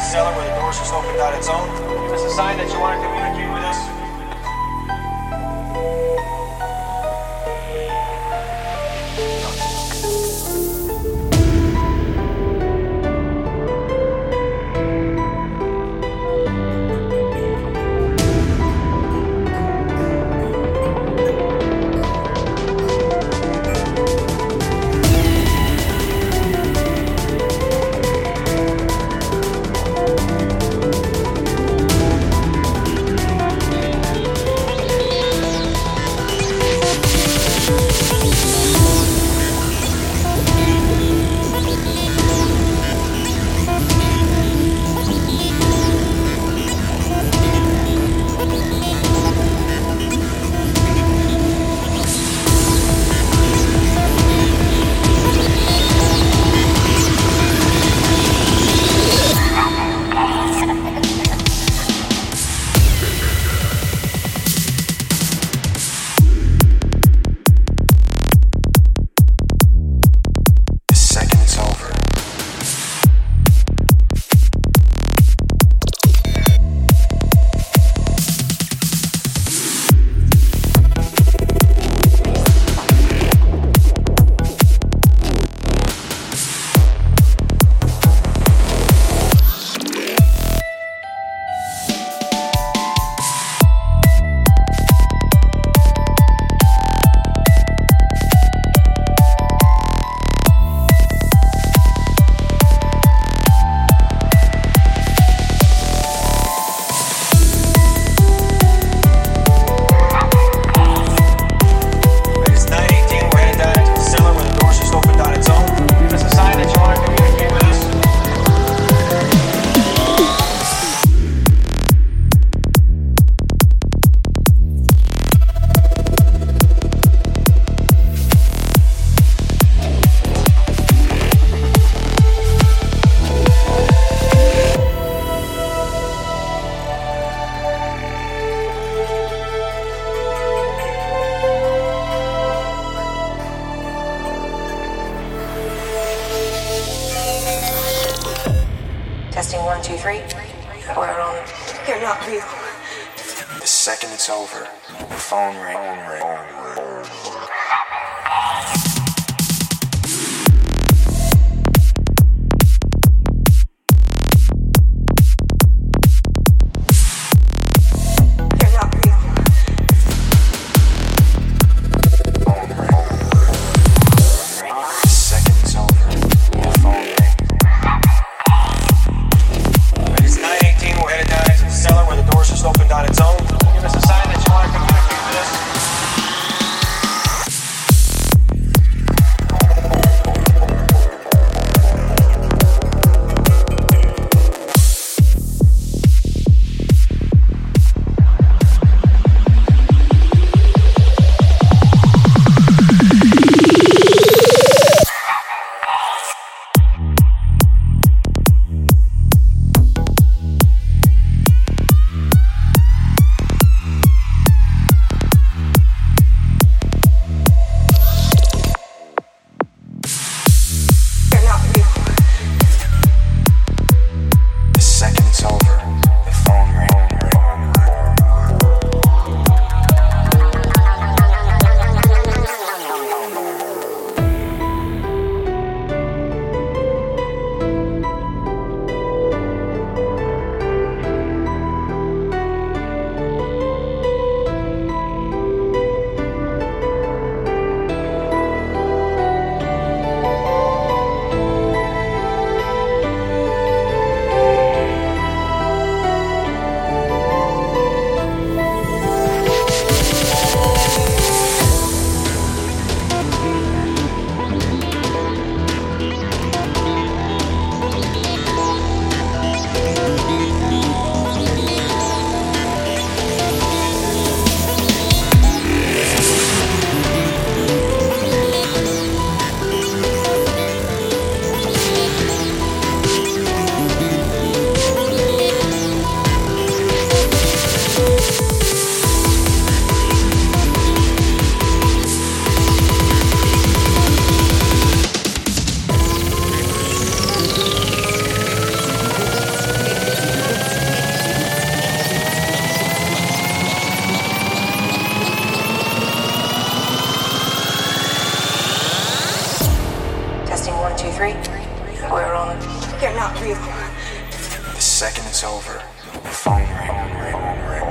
cellar where the door's just opened on its own. Give us a sign that you want to communicate Testing one, two, three. We're on. You're not real. The second it's over. The phone ring. Phone ring. You're The second it's over, the phone ring, ring, ring.